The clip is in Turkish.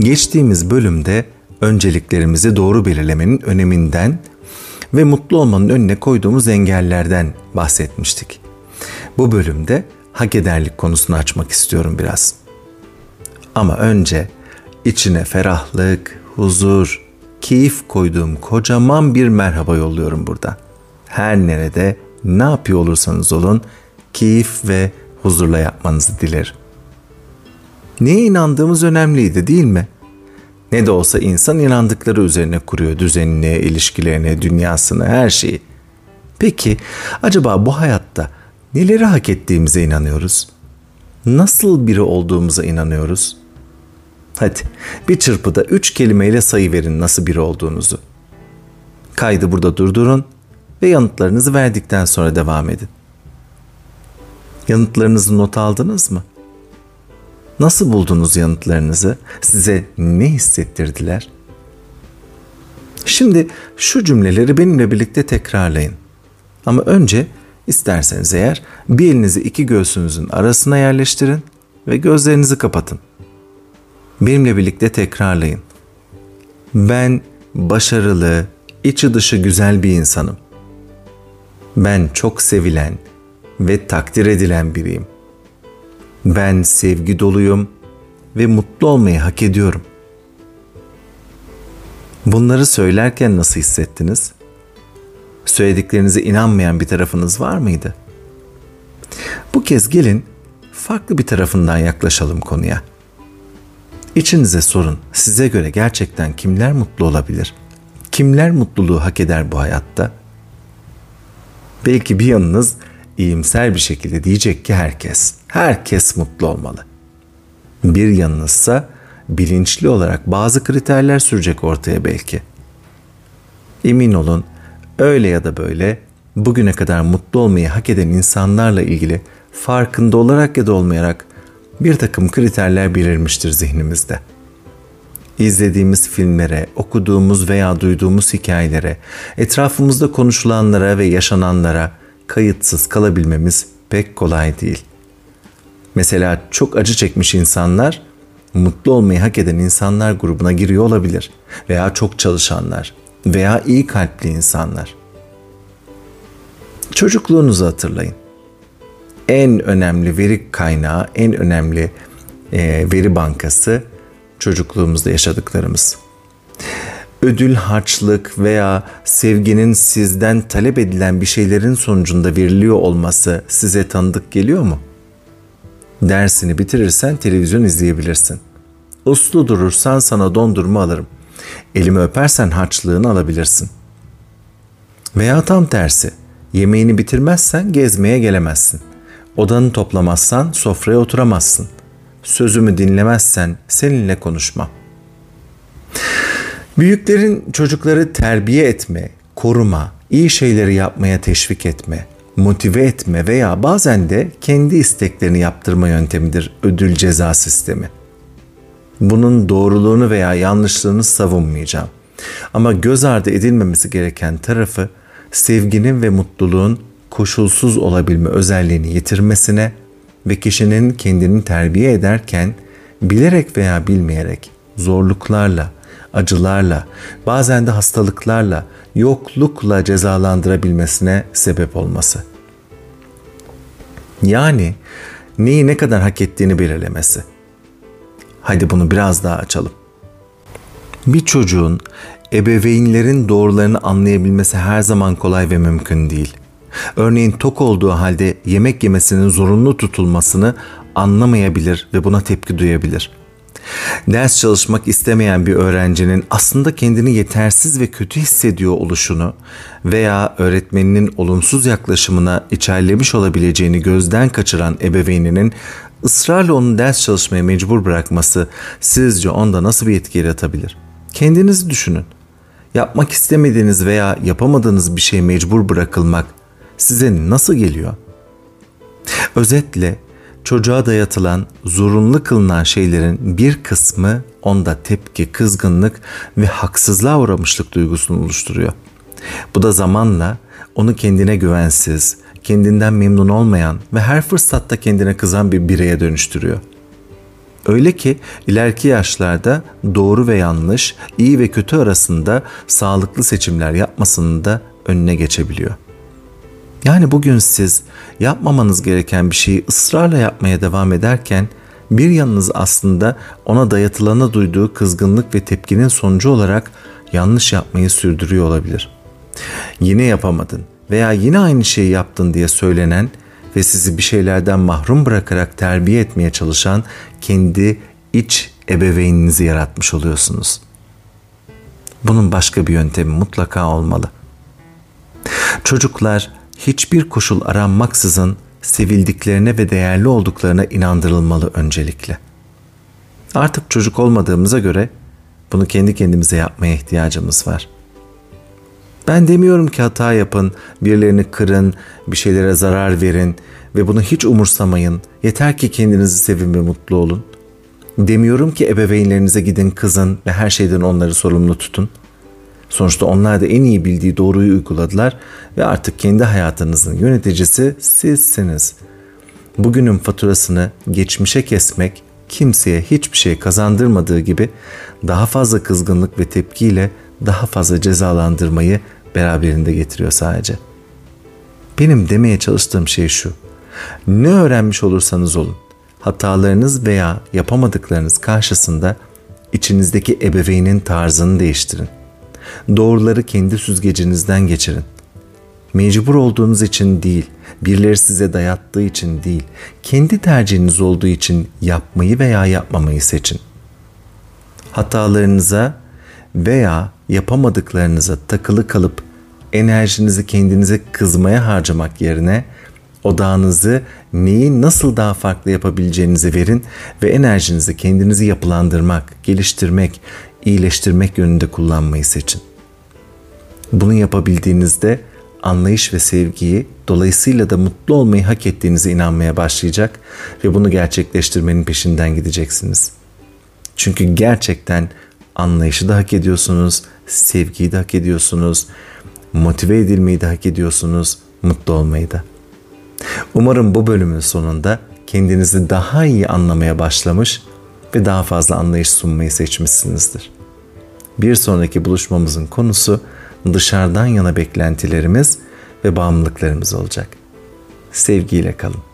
Geçtiğimiz bölümde önceliklerimizi doğru belirlemenin öneminden ve mutlu olmanın önüne koyduğumuz engellerden bahsetmiştik. Bu bölümde hak ederlik konusunu açmak istiyorum biraz. Ama önce içine ferahlık, huzur, keyif koyduğum kocaman bir merhaba yolluyorum burada. Her nerede ne yapıyor olursanız olun keyif ve huzurla yapmanızı dilerim. Neye inandığımız önemliydi değil mi? Ne de olsa insan inandıkları üzerine kuruyor düzenini, ilişkilerini, dünyasını, her şeyi. Peki acaba bu hayatta neleri hak ettiğimize inanıyoruz? Nasıl biri olduğumuza inanıyoruz? Hadi bir çırpıda üç kelimeyle sayı verin nasıl biri olduğunuzu. Kaydı burada durdurun ve yanıtlarınızı verdikten sonra devam edin. Yanıtlarınızı not aldınız mı? Nasıl buldunuz yanıtlarınızı? Size ne hissettirdiler? Şimdi şu cümleleri benimle birlikte tekrarlayın. Ama önce isterseniz eğer bir elinizi iki göğsünüzün arasına yerleştirin ve gözlerinizi kapatın. Benimle birlikte tekrarlayın. Ben başarılı, içi dışı güzel bir insanım. Ben çok sevilen ve takdir edilen biriyim. Ben sevgi doluyum ve mutlu olmayı hak ediyorum. Bunları söylerken nasıl hissettiniz? Söylediklerinize inanmayan bir tarafınız var mıydı? Bu kez gelin farklı bir tarafından yaklaşalım konuya. İçinize sorun. Size göre gerçekten kimler mutlu olabilir? Kimler mutluluğu hak eder bu hayatta? Belki bir yanınız iyimser bir şekilde diyecek ki herkes. Herkes mutlu olmalı. Bir yanınızsa bilinçli olarak bazı kriterler sürecek ortaya belki. Emin olun öyle ya da böyle bugüne kadar mutlu olmayı hak eden insanlarla ilgili farkında olarak ya da olmayarak bir takım kriterler belirmiştir zihnimizde. İzlediğimiz filmlere, okuduğumuz veya duyduğumuz hikayelere, etrafımızda konuşulanlara ve yaşananlara kayıtsız kalabilmemiz pek kolay değil. Mesela çok acı çekmiş insanlar mutlu olmayı hak eden insanlar grubuna giriyor olabilir veya çok çalışanlar veya iyi kalpli insanlar. Çocukluğunuzu hatırlayın. En önemli veri kaynağı, en önemli veri bankası çocukluğumuzda yaşadıklarımız ödül harçlık veya sevginin sizden talep edilen bir şeylerin sonucunda veriliyor olması size tanıdık geliyor mu? Dersini bitirirsen televizyon izleyebilirsin. Uslu durursan sana dondurma alırım. Elimi öpersen harçlığını alabilirsin. Veya tam tersi. Yemeğini bitirmezsen gezmeye gelemezsin. Odanı toplamazsan sofraya oturamazsın. Sözümü dinlemezsen seninle konuşmam.'' Büyüklerin çocukları terbiye etme, koruma, iyi şeyleri yapmaya teşvik etme, motive etme veya bazen de kendi isteklerini yaptırma yöntemidir ödül ceza sistemi. Bunun doğruluğunu veya yanlışlığını savunmayacağım. Ama göz ardı edilmemesi gereken tarafı sevginin ve mutluluğun koşulsuz olabilme özelliğini yitirmesine ve kişinin kendini terbiye ederken bilerek veya bilmeyerek zorluklarla, acılarla, bazen de hastalıklarla, yoklukla cezalandırabilmesine sebep olması. Yani neyi ne kadar hak ettiğini belirlemesi. Hadi bunu biraz daha açalım. Bir çocuğun ebeveynlerin doğrularını anlayabilmesi her zaman kolay ve mümkün değil. Örneğin tok olduğu halde yemek yemesinin zorunlu tutulmasını anlamayabilir ve buna tepki duyabilir.'' Ders çalışmak istemeyen bir öğrencinin aslında kendini yetersiz ve kötü hissediyor oluşunu veya öğretmeninin olumsuz yaklaşımına içerlemiş olabileceğini gözden kaçıran ebeveyninin ısrarla onu ders çalışmaya mecbur bırakması sizce onda nasıl bir etki yaratabilir? Kendinizi düşünün. Yapmak istemediğiniz veya yapamadığınız bir şeye mecbur bırakılmak size nasıl geliyor? Özetle çocuğa dayatılan, zorunlu kılınan şeylerin bir kısmı onda tepki, kızgınlık ve haksızlığa uğramışlık duygusunu oluşturuyor. Bu da zamanla onu kendine güvensiz, kendinden memnun olmayan ve her fırsatta kendine kızan bir bireye dönüştürüyor. Öyle ki ileriki yaşlarda doğru ve yanlış, iyi ve kötü arasında sağlıklı seçimler yapmasının da önüne geçebiliyor. Yani bugün siz yapmamanız gereken bir şeyi ısrarla yapmaya devam ederken bir yanınız aslında ona dayatılana duyduğu kızgınlık ve tepkinin sonucu olarak yanlış yapmayı sürdürüyor olabilir. Yine yapamadın veya yine aynı şeyi yaptın diye söylenen ve sizi bir şeylerden mahrum bırakarak terbiye etmeye çalışan kendi iç ebeveyninizi yaratmış oluyorsunuz. Bunun başka bir yöntemi mutlaka olmalı. Çocuklar hiçbir koşul aranmaksızın sevildiklerine ve değerli olduklarına inandırılmalı öncelikle. Artık çocuk olmadığımıza göre bunu kendi kendimize yapmaya ihtiyacımız var. Ben demiyorum ki hata yapın, birilerini kırın, bir şeylere zarar verin ve bunu hiç umursamayın. Yeter ki kendinizi sevin ve mutlu olun. Demiyorum ki ebeveynlerinize gidin kızın ve her şeyden onları sorumlu tutun. Sonuçta onlar da en iyi bildiği doğruyu uyguladılar ve artık kendi hayatınızın yöneticisi sizsiniz. Bugünün faturasını geçmişe kesmek kimseye hiçbir şey kazandırmadığı gibi daha fazla kızgınlık ve tepkiyle daha fazla cezalandırmayı beraberinde getiriyor sadece. Benim demeye çalıştığım şey şu. Ne öğrenmiş olursanız olun, hatalarınız veya yapamadıklarınız karşısında içinizdeki ebeveynin tarzını değiştirin. Doğruları kendi süzgecinizden geçirin. Mecbur olduğunuz için değil, birileri size dayattığı için değil, kendi tercihiniz olduğu için yapmayı veya yapmamayı seçin. Hatalarınıza veya yapamadıklarınıza takılı kalıp enerjinizi kendinize kızmaya harcamak yerine odağınızı neyi nasıl daha farklı yapabileceğinize verin ve enerjinizi kendinizi yapılandırmak, geliştirmek, iyileştirmek yönünde kullanmayı seçin. Bunu yapabildiğinizde anlayış ve sevgiyi dolayısıyla da mutlu olmayı hak ettiğinize inanmaya başlayacak ve bunu gerçekleştirmenin peşinden gideceksiniz. Çünkü gerçekten anlayışı da hak ediyorsunuz, sevgiyi de hak ediyorsunuz, motive edilmeyi de hak ediyorsunuz, mutlu olmayı da. Umarım bu bölümün sonunda kendinizi daha iyi anlamaya başlamış ve daha fazla anlayış sunmayı seçmişsinizdir. Bir sonraki buluşmamızın konusu dışarıdan yana beklentilerimiz ve bağımlılıklarımız olacak. Sevgiyle kalın.